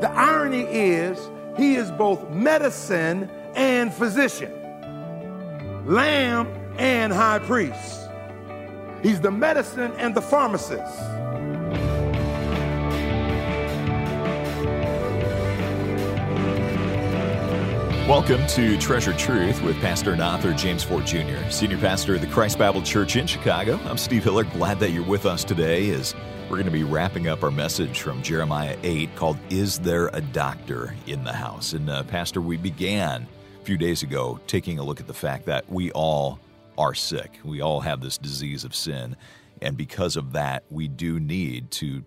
The irony is, he is both medicine and physician, lamb and high priest. He's the medicine and the pharmacist. Welcome to Treasured Truth with Pastor and author James Ford Jr., Senior Pastor of the Christ Bible Church in Chicago. I'm Steve Hiller. Glad that you're with us today as we're going to be wrapping up our message from Jeremiah 8 called Is There a Doctor in the House? And, uh, Pastor, we began a few days ago taking a look at the fact that we all are sick. We all have this disease of sin. And because of that, we do need to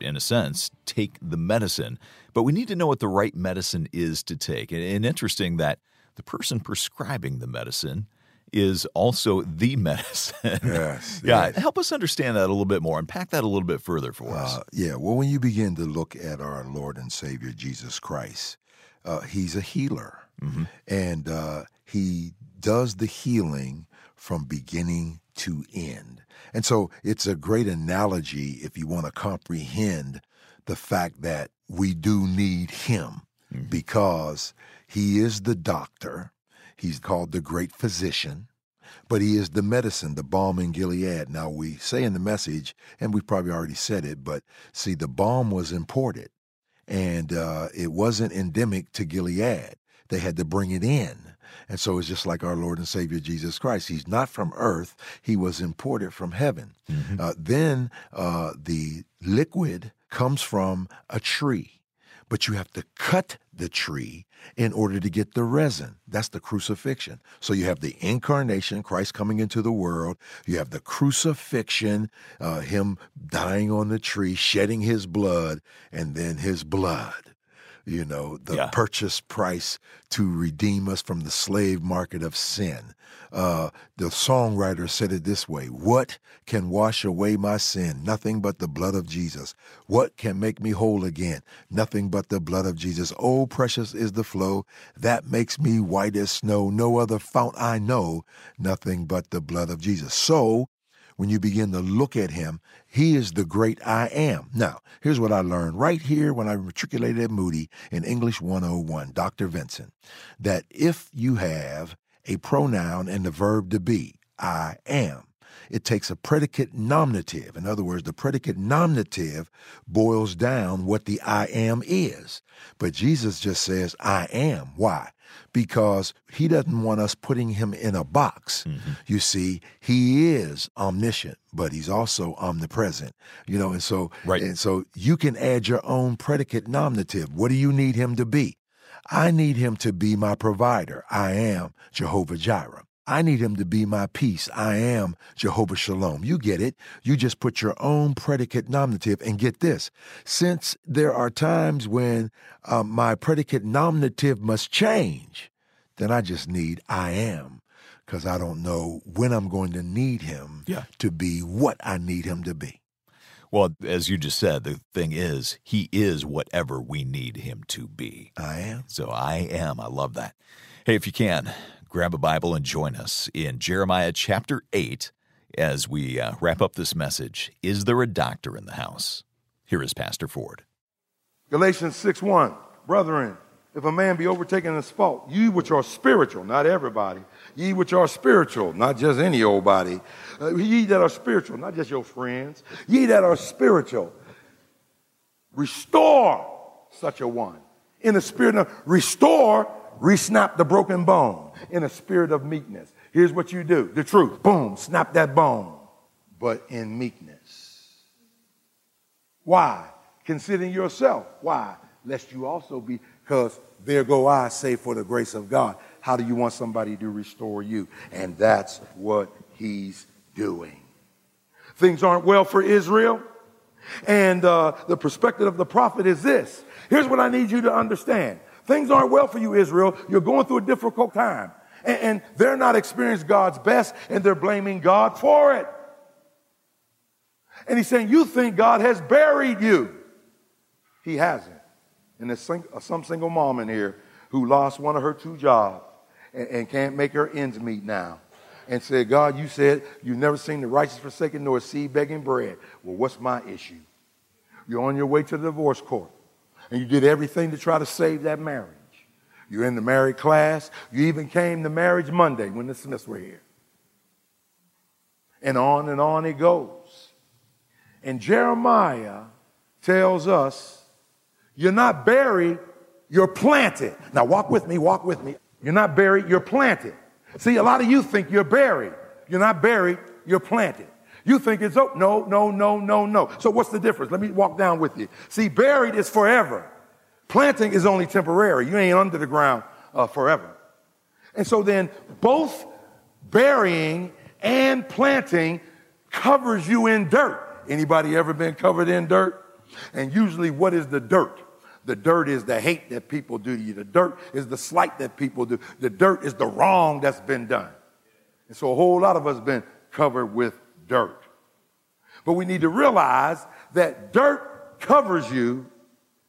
in a sense, take the medicine. But we need to know what the right medicine is to take. And, interesting that the person prescribing the medicine is also the medicine. Yes. yeah. Yes. Help us understand that a little bit more. Unpack that a little bit further for us. Uh, yeah. Well, when you begin to look at our Lord and Savior Jesus Christ, uh, He's a healer, mm-hmm. and uh, He does the healing from beginning to end. And so it's a great analogy if you want to comprehend the fact that we do need him mm-hmm. because he is the doctor. He's called the great physician, but he is the medicine, the balm in Gilead. Now, we say in the message, and we probably already said it, but see, the balm was imported and uh, it wasn't endemic to Gilead. They had to bring it in. And so it's just like our Lord and Savior Jesus Christ. He's not from earth, he was imported from heaven. Mm-hmm. Uh, then uh, the liquid comes from a tree, but you have to cut the tree in order to get the resin. That's the crucifixion. So you have the incarnation, Christ coming into the world. You have the crucifixion, uh, him dying on the tree, shedding his blood, and then his blood you know, the yeah. purchase price to redeem us from the slave market of sin. Uh, the songwriter said it this way What can wash away my sin? Nothing but the blood of Jesus. What can make me whole again? Nothing but the blood of Jesus. Oh, precious is the flow that makes me white as snow. No other fount I know. Nothing but the blood of Jesus. So, when you begin to look at him, he is the great I am. Now, here's what I learned right here when I matriculated at Moody in English 101, Dr. Vincent, that if you have a pronoun and the verb to be, I am, it takes a predicate nominative. In other words, the predicate nominative boils down what the I am is. But Jesus just says, I am. Why? Because he doesn't want us putting him in a box. Mm-hmm. You see, he is omniscient, but he's also omnipresent. You know, and so right. and so you can add your own predicate nominative. What do you need him to be? I need him to be my provider. I am Jehovah Jireh. I need him to be my peace. I am Jehovah Shalom. You get it. You just put your own predicate nominative and get this. Since there are times when uh, my predicate nominative must change, then I just need I am because I don't know when I'm going to need him yeah. to be what I need him to be. Well, as you just said, the thing is, he is whatever we need him to be. I am. So I am. I love that. Hey, if you can, grab a Bible and join us in Jeremiah chapter 8 as we uh, wrap up this message. Is there a doctor in the house? Here is Pastor Ford. Galatians 6 1. Brethren, if a man be overtaken in his fault, ye which are spiritual, not everybody, ye which are spiritual, not just any old body, uh, ye that are spiritual, not just your friends, ye that are spiritual, restore such a one. In the spirit of restore, resnap the broken bone in a spirit of meekness. Here's what you do the truth. Boom, snap that bone, but in meekness. Why? Considering yourself. Why? Lest you also be, because there go I, say for the grace of God. How do you want somebody to restore you? And that's what he's doing. Things aren't well for Israel. And uh, the perspective of the prophet is this. Here's what I need you to understand. Things aren't well for you, Israel. You're going through a difficult time. And, and they're not experiencing God's best, and they're blaming God for it. And he's saying, You think God has buried you. He hasn't. And there's uh, some single mom in here who lost one of her two jobs and, and can't make her ends meet now. And said, God, you said you've never seen the righteous forsaken nor a seed begging bread. Well, what's my issue? You're on your way to the divorce court. And you did everything to try to save that marriage. You're in the married class. You even came to marriage Monday when the Smiths were here. And on and on it goes. And Jeremiah tells us, you're not buried, you're planted. Now walk with me, walk with me. You're not buried, you're planted. See, a lot of you think you're buried. You're not buried, you're planted. You think it's, oh, no, no, no, no, no. So what's the difference? Let me walk down with you. See, buried is forever. Planting is only temporary. You ain't under the ground uh, forever. And so then both burying and planting covers you in dirt. Anybody ever been covered in dirt? And usually what is the dirt? The dirt is the hate that people do to you. The dirt is the slight that people do. The dirt is the wrong that's been done. And so a whole lot of us been covered with dirt. But we need to realize that dirt covers you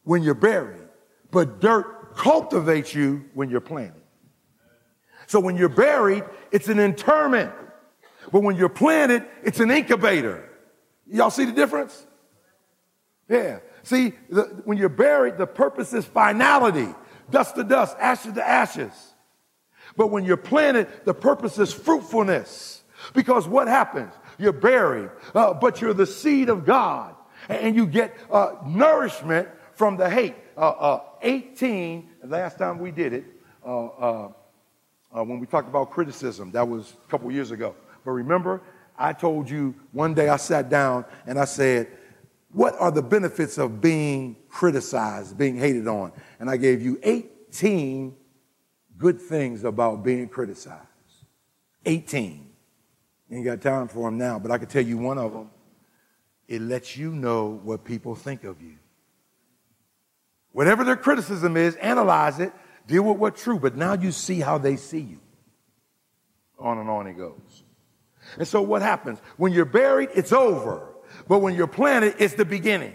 when you're buried, but dirt cultivates you when you're planted. So when you're buried, it's an interment. But when you're planted, it's an incubator. Y'all see the difference? Yeah. See, the, when you're buried, the purpose is finality dust to dust, ashes to ashes. But when you're planted, the purpose is fruitfulness. Because what happens? You're buried, uh, but you're the seed of God. And you get uh, nourishment from the hate. Uh, uh 18, last time we did it, uh, uh, when we talked about criticism, that was a couple years ago. But remember, I told you one day I sat down and I said, What are the benefits of being criticized, being hated on? And I gave you 18 good things about being criticized. 18. Ain't got time for them now, but I can tell you one of them. It lets you know what people think of you. Whatever their criticism is, analyze it, deal with what's true, but now you see how they see you. On and on it goes. And so what happens? When you're buried, it's over. But when you're planted, it's the beginning.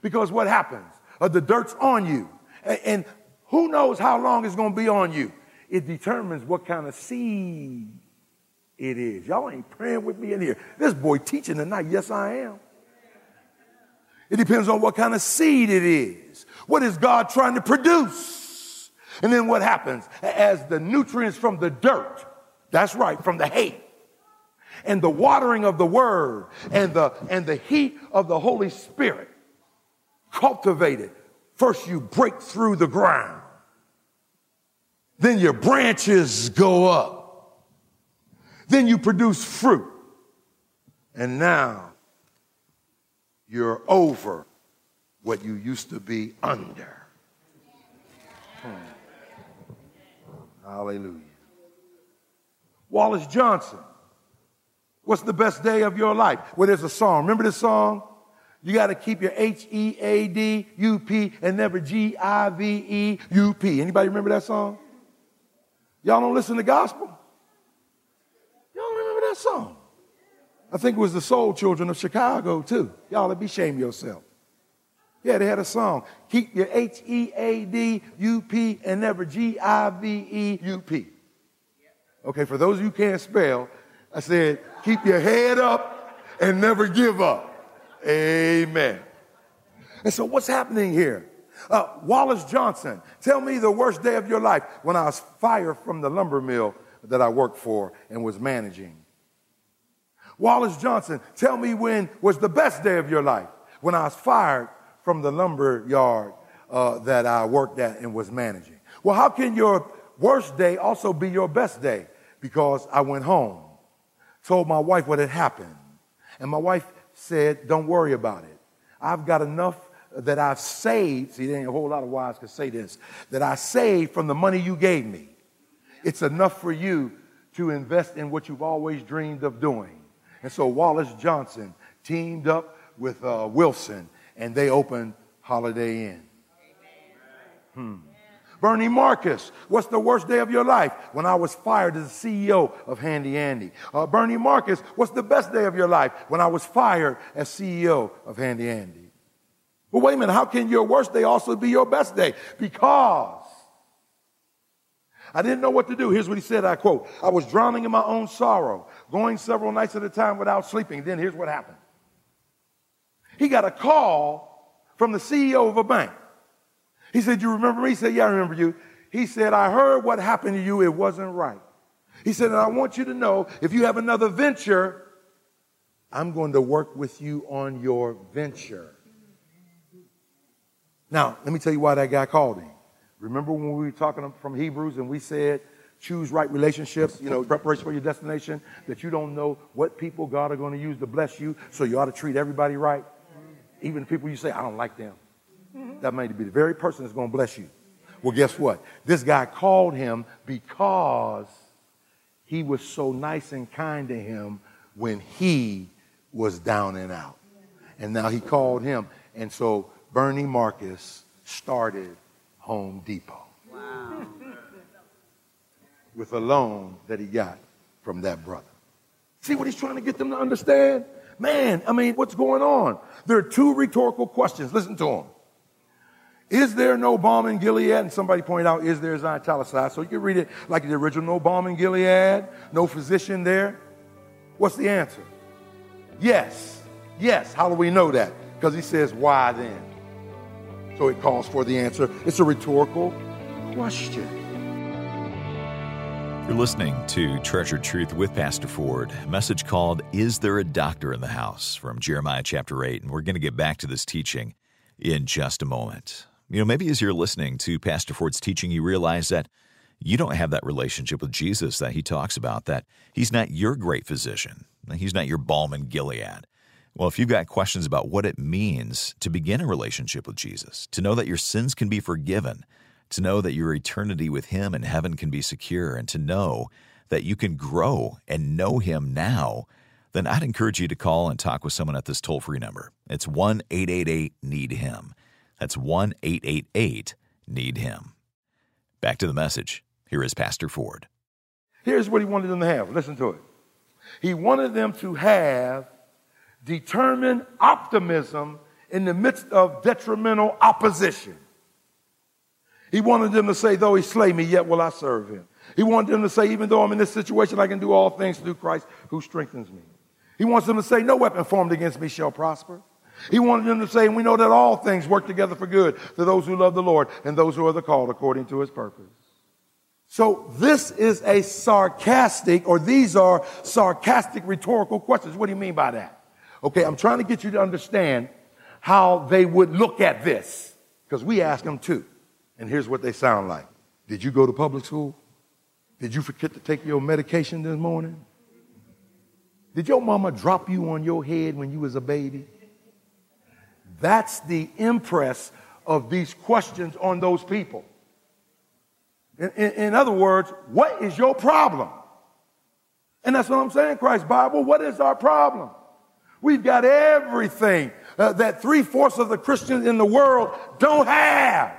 Because what happens? Uh, the dirt's on you. And, and who knows how long it's going to be on you? It determines what kind of seed it is. Y'all ain't praying with me in here. This boy teaching tonight. Yes, I am. It depends on what kind of seed it is. What is God trying to produce? And then what happens? As the nutrients from the dirt, that's right, from the hate, and the watering of the word and the, and the heat of the Holy Spirit cultivated. First, you break through the ground. Then your branches go up. Then you produce fruit. And now you're over what you used to be under. Hmm. Hallelujah. Wallace Johnson What's the best day of your life? Well, there's a song. Remember this song? You got to keep your H E A D U P and never G I V E U P. Anybody remember that song? Y'all don't listen to gospel? Y'all don't remember that song? I think it was the Soul Children of Chicago too. Y'all, let be shame yourself. Yeah, they had a song. Keep your H E A D U P and never G I V E U P. Okay, for those of you who can't spell, I said, keep your head up and never give up. Amen. And so what's happening here? Uh, Wallace Johnson, tell me the worst day of your life when I was fired from the lumber mill that I worked for and was managing. Wallace Johnson, tell me when was the best day of your life when I was fired from the lumber yard uh, that I worked at and was managing. Well, how can your worst day also be your best day? Because I went home told my wife what had happened. And my wife said, Don't worry about it. I've got enough that I've saved. See, there ain't a whole lot of wives can say this that I saved from the money you gave me. It's enough for you to invest in what you've always dreamed of doing. And so Wallace Johnson teamed up with uh, Wilson and they opened Holiday Inn. Hmm. Bernie Marcus, what's the worst day of your life? When I was fired as CEO of Handy Andy. Uh, Bernie Marcus, what's the best day of your life? When I was fired as CEO of Handy Andy. But wait a minute, how can your worst day also be your best day? Because I didn't know what to do. Here's what he said, I quote, I was drowning in my own sorrow, going several nights at a time without sleeping. Then here's what happened. He got a call from the CEO of a bank He said, You remember me? He said, Yeah, I remember you. He said, I heard what happened to you. It wasn't right. He said, and I want you to know if you have another venture, I'm going to work with you on your venture. Now, let me tell you why that guy called him. Remember when we were talking from Hebrews and we said, choose right relationships, you know, preparation for your destination, that you don't know what people God are going to use to bless you, so you ought to treat everybody right. Even the people you say, I don't like them. That may be the very person that's going to bless you. Well, guess what? This guy called him because he was so nice and kind to him when he was down and out. And now he called him. And so Bernie Marcus started Home Depot. Wow. With a loan that he got from that brother. See what he's trying to get them to understand? Man, I mean, what's going on? There are two rhetorical questions. Listen to them. Is there no balm in Gilead? And somebody pointed out, is there is italicized. So you can read it like the original, no balm in Gilead, no physician there. What's the answer? Yes. Yes. How do we know that? Because he says, why then? So it calls for the answer. It's a rhetorical question. You're listening to Treasured Truth with Pastor Ford, message called Is There a Doctor in the House from Jeremiah chapter 8. And we're going to get back to this teaching in just a moment. You know, maybe as you're listening to Pastor Ford's teaching, you realize that you don't have that relationship with Jesus that he talks about, that he's not your great physician, he's not your balm in Gilead. Well, if you've got questions about what it means to begin a relationship with Jesus, to know that your sins can be forgiven, to know that your eternity with Him in heaven can be secure, and to know that you can grow and know Him now, then I'd encourage you to call and talk with someone at this toll free number. It's 1 888 Need Him. That's 1 888 Need Him. Back to the message. Here is Pastor Ford. Here's what he wanted them to have. Listen to it. He wanted them to have determined optimism in the midst of detrimental opposition. He wanted them to say, though he slay me, yet will I serve him. He wanted them to say, even though I'm in this situation, I can do all things through Christ who strengthens me. He wants them to say, no weapon formed against me shall prosper. He wanted them to say, we know that all things work together for good to those who love the Lord and those who are the called according to his purpose. So this is a sarcastic, or these are sarcastic rhetorical questions. What do you mean by that? Okay, I'm trying to get you to understand how they would look at this. Because we ask them too. And here's what they sound like. Did you go to public school? Did you forget to take your medication this morning? Did your mama drop you on your head when you was a baby? That's the impress of these questions on those people. In, in, in, other words, what is your problem? And that's what I'm saying, Christ Bible. What is our problem? We've got everything uh, that three fourths of the Christians in the world don't have.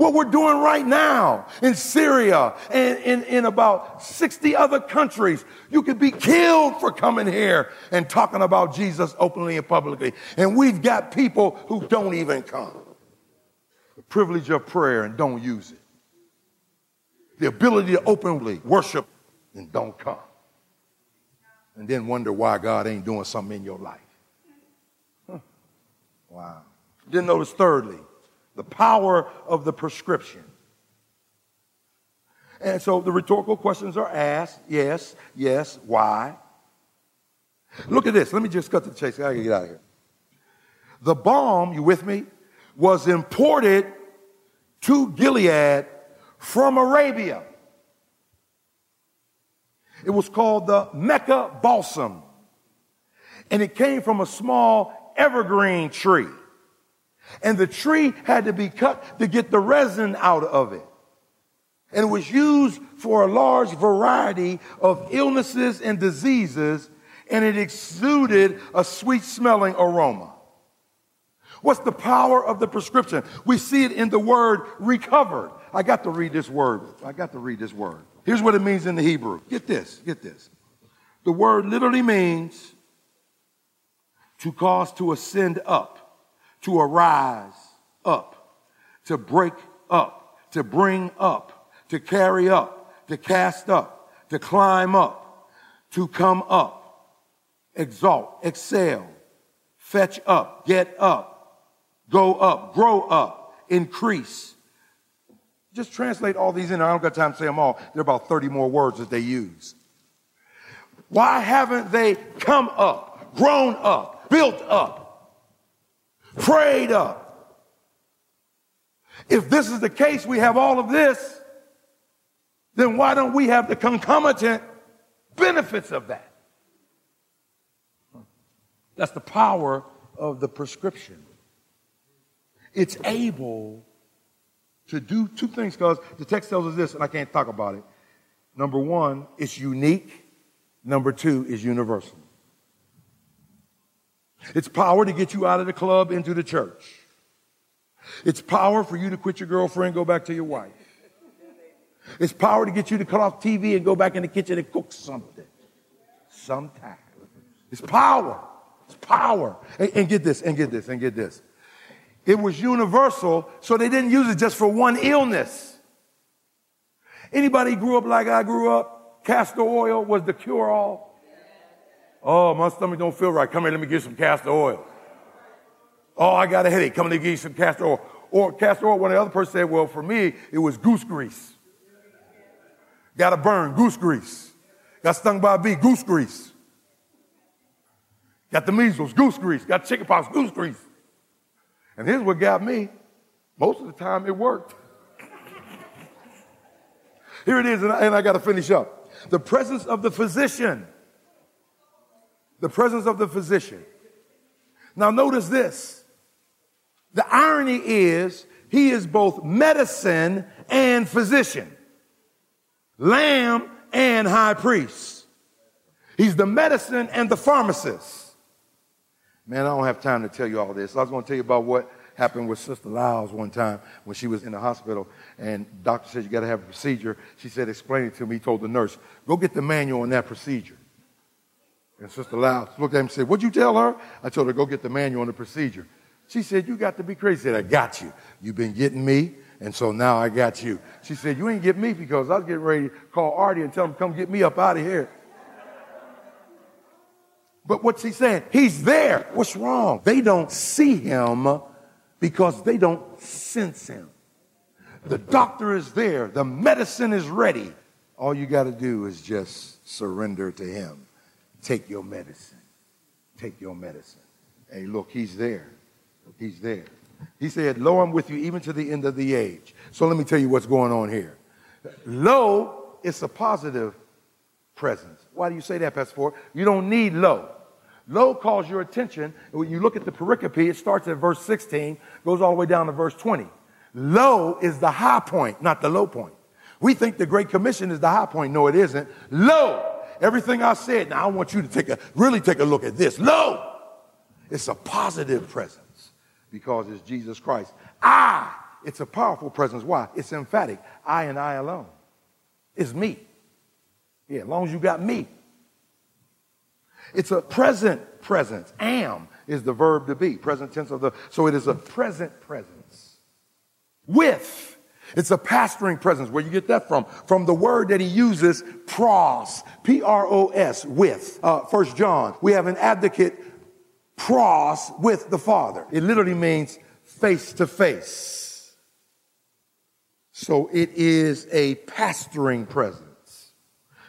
What we're doing right now in Syria and in, about 60 other countries, you could be killed for coming here and talking about Jesus openly and publicly. And we've got people who don't even come. The privilege of prayer and don't use it. The ability to openly worship and don't come. And then wonder why God ain't doing something in your life. Huh. Wow. Then notice thirdly, the power of the prescription. And so the rhetorical questions are asked yes, yes, why? Look at this. Let me just cut to the chase. I gotta get out of here. The balm, you with me, was imported to Gilead from Arabia. It was called the Mecca balsam. And it came from a small evergreen tree. And the tree had to be cut to get the resin out of it. And it was used for a large variety of illnesses and diseases, and it exuded a sweet smelling aroma. What's the power of the prescription? We see it in the word recovered. I got to read this word. I got to read this word. Here's what it means in the Hebrew. Get this, get this. The word literally means to cause to ascend up to arise up, to break up, to bring up, to carry up, to cast up, to climb up, to come up, exalt, excel, fetch up, get up, go up, grow up, increase. Just translate all these in. I don't got time to say them all. There are about 30 more words that they use. Why haven't they come up, grown up, built up, prayed up? If this is the case, we have all of this, then why don't we have the concomitant benefits of that? That's the power of the prescription. It's able to do two things because the text tells us this, and I can't talk about it. Number one, it's unique. Number two is universal. It's power to get you out of the club into the church. It's power for you to quit your girlfriend, go back to your wife. It's power to get you to cut off TV and go back in the kitchen and cook something. Sometime. It's power. It's power. And, and get this, and get this, and get this. It was universal, so they didn't use it just for one illness. Anybody grew up like I grew up? Castor oil was the cure all. Oh, my stomach don't feel right. Come here, let me get some castor oil. Oh, I got a headache. Come let me get you some castor oil. Or castor oil, one of the other person said, well, for me, it was goose grease. Got a burn, goose grease. Got stung by a bee, goose grease. Got the measles, goose grease. Got chickenpox, goose grease. And here's what got me. Most of the time it worked. Here it is, and I, I got to finish up. The presence of the physician. The presence of the physician. Now, notice this. The irony is, he is both medicine and physician, lamb and high priest. He's the medicine and the pharmacist. Man, I don't have time to tell you all this. I was going to tell you about what happened with Sister Lyles one time when she was in the hospital and doctor said you got to have a procedure. She said, explain it to me. He told the nurse, go get the manual on that procedure. And Sister Lyles looked at him and said, what'd you tell her? I told her, go get the manual on the procedure. She said, you got to be crazy. Said, I got you. You've been getting me, and so now I got you. She said, you ain't get me because I was getting ready to call Artie and tell him, come get me up out of here. But what's he saying? He's there. What's wrong? They don't see him because they don't sense him. The doctor is there. The medicine is ready. All you got to do is just surrender to him. Take your medicine. Take your medicine. Hey, look, he's there. He's there. He said, Lo, I'm with you even to the end of the age. So let me tell you what's going on here. Lo, it's a positive presence. Why do you say that, Pastor Ford? You don't need lo. Lo calls your attention. When you look at the pericope, it starts at verse 16, goes all the way down to verse 20. Lo is the high point, not the low point. We think the Great Commission is the high point. No, it isn't. Lo, everything I said. Now I want you to take a really take a look at this. Lo, it's a positive presence because it's Jesus Christ. I, it's a powerful presence. Why? It's emphatic. I and I alone. It's me. Yeah, as long as you got me. It's a present presence. Am is the verb to be, present tense of the, so it is a present presence. With, it's a pastoring presence. Where you get that from? From the word that he uses, pros, P-R-O-S, with. Uh, First John, we have an advocate, pros, with the Father. It literally means face to face. So it is a pastoring presence.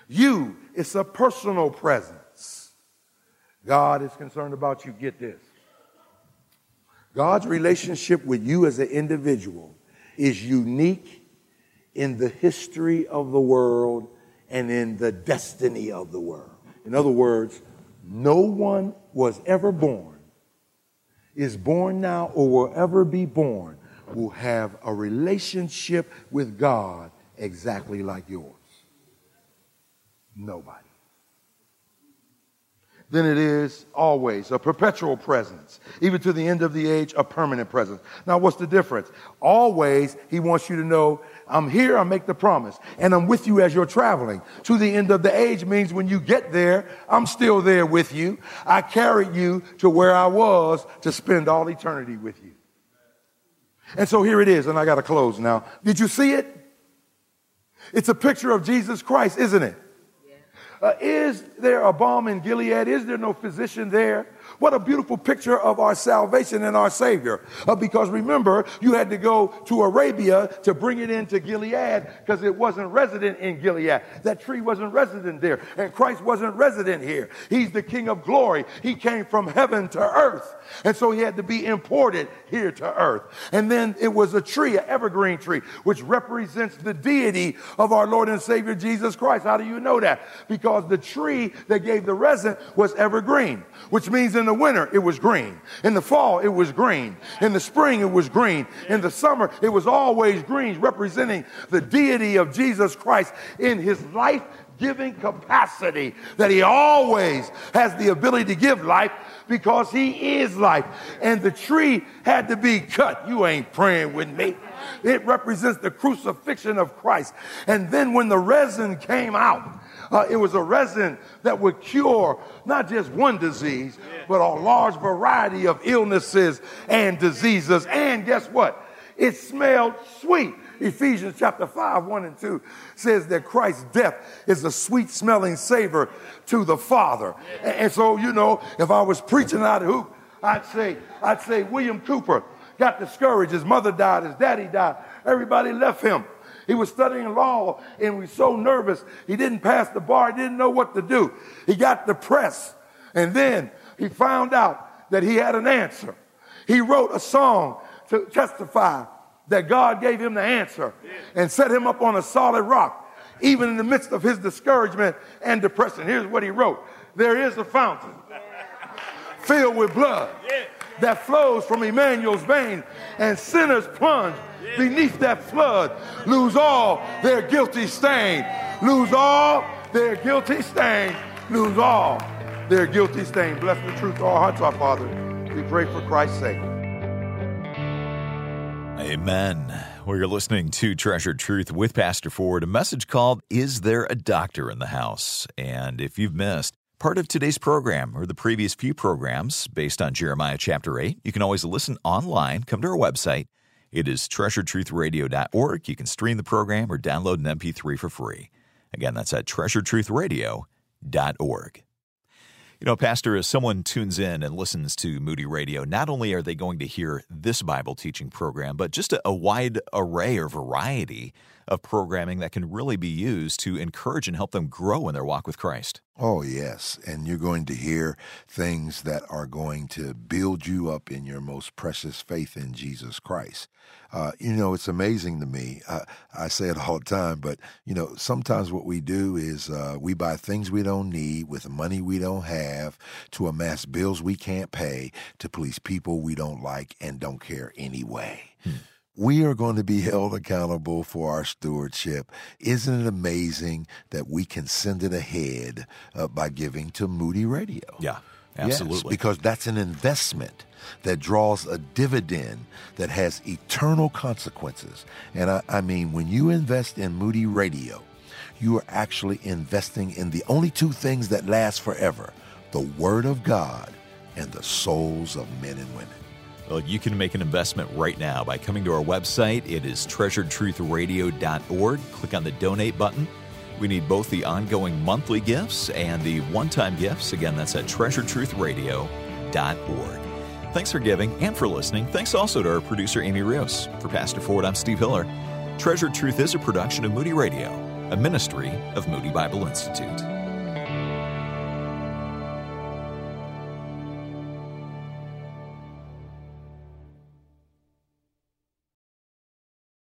You, it's a personal presence. God is concerned about you. Get this. God's relationship with you as an individual is unique in the history of the world and in the destiny of the world. In other words, no one was ever born, is born now, or will ever be born will have a relationship with God exactly like yours. Nobody than it is always, a perpetual presence. Even to the end of the age, a permanent presence. Now, what's the difference? Always, he wants you to know, I'm here, I make the promise, and I'm with you as you're traveling. To the end of the age means when you get there, I'm still there with you. I carried you to where I was to spend all eternity with you. And so here it is, and I got to close now. Did you see it? It's a picture of Jesus Christ, isn't it? Uh, is there a balm in Gilead? Is there no physician there What a beautiful picture of our salvation and our Savior. Uh, because remember, you had to go to Arabia to bring it into Gilead because it wasn't resident in Gilead. That tree wasn't resident there. And Christ wasn't resident here. He's the King of glory. He came from heaven to earth. And so he had to be imported here to earth. And then it was a tree, an evergreen tree, which represents the deity of our Lord and Savior Jesus Christ. How do you know that? Because the tree that gave the resin was evergreen, which means in the winter it was green. In the fall it was green. In the spring it was green. In the summer it was always green, representing the deity of Jesus Christ in his life giving capacity that he always has the ability to give life because he is life. And the tree had to be cut. You ain't praying with me. It represents the crucifixion of Christ. And then when the resin came out, uh, it was a resin that would cure not just one disease, but a large variety of illnesses and diseases. And guess what? It smelled sweet. Ephesians chapter 5, 1 and 2 says that Christ's death is a sweet smelling savor to the Father. And, and so, you know, if I was preaching out of hoop, I'd say, I'd say William Cowper got discouraged. His mother died, his daddy died. Everybody left him. He was studying law and was so nervous. He didn't pass the bar. He didn't know what to do. He got depressed. And then he found out that he had an answer. He wrote a song to testify that God gave him the answer and set him up on a solid rock, even in the midst of his discouragement and depression. Here's what he wrote There is a fountain filled with blood that flows from Emmanuel's vein, and sinners plunge beneath that flood, lose all their guilty stain, lose all their guilty stain, lose all their guilty stain. Bless the truth to our hearts, our Father. We pray for Christ's sake. Amen. Well, you're listening to Treasured Truth with Pastor Ford, a message called Is There a Doctor in the House? And if you've missed part of today's program or the previous few programs based on Jeremiah chapter 8, you can always listen online. Come to our website. It is treasuredtruthradio.org. You can stream the program or download an MP3 for free. Again, that's at treasuredtruthradio.org. You know, Pastor, as someone tunes in and listens to Moody Radio, not only are they going to hear this Bible teaching program, but just a, a, wide array or variety of programming that can really be used to encourage and help them grow in their walk with Christ. Oh, yes. And you're going to hear things that are going to build you up in your most precious faith in Jesus Christ. Uh, you know, it's amazing to me. Uh, I say it all the time, but, you know, sometimes what we do is uh, we buy things we don't need with money we don't have to amass bills we can't pay to please people we don't like and don't care anyway. Hmm we are going to be held accountable for our stewardship. Isn't it amazing that we can send it ahead uh, by giving to Moody Radio? Yeah, absolutely. Yes, because that's an investment that draws a dividend that has eternal consequences. And I, I mean, when you invest in Moody Radio, you are actually investing in the only two things that last forever the Word of God and the souls of men and women. Well, you can make an investment right now by coming to our website. It is treasuredtruthradio.org. Click on the donate button. We need both the ongoing monthly gifts and the one time gifts. Again, that's at treasuredtruthradio.org. Thanks for giving and for listening. Thanks also to our producer, Amy Rios. For Pastor Ford, I'm Steve Hiller. Treasured Truth is a production of Moody Radio, a ministry of Moody Bible Institute.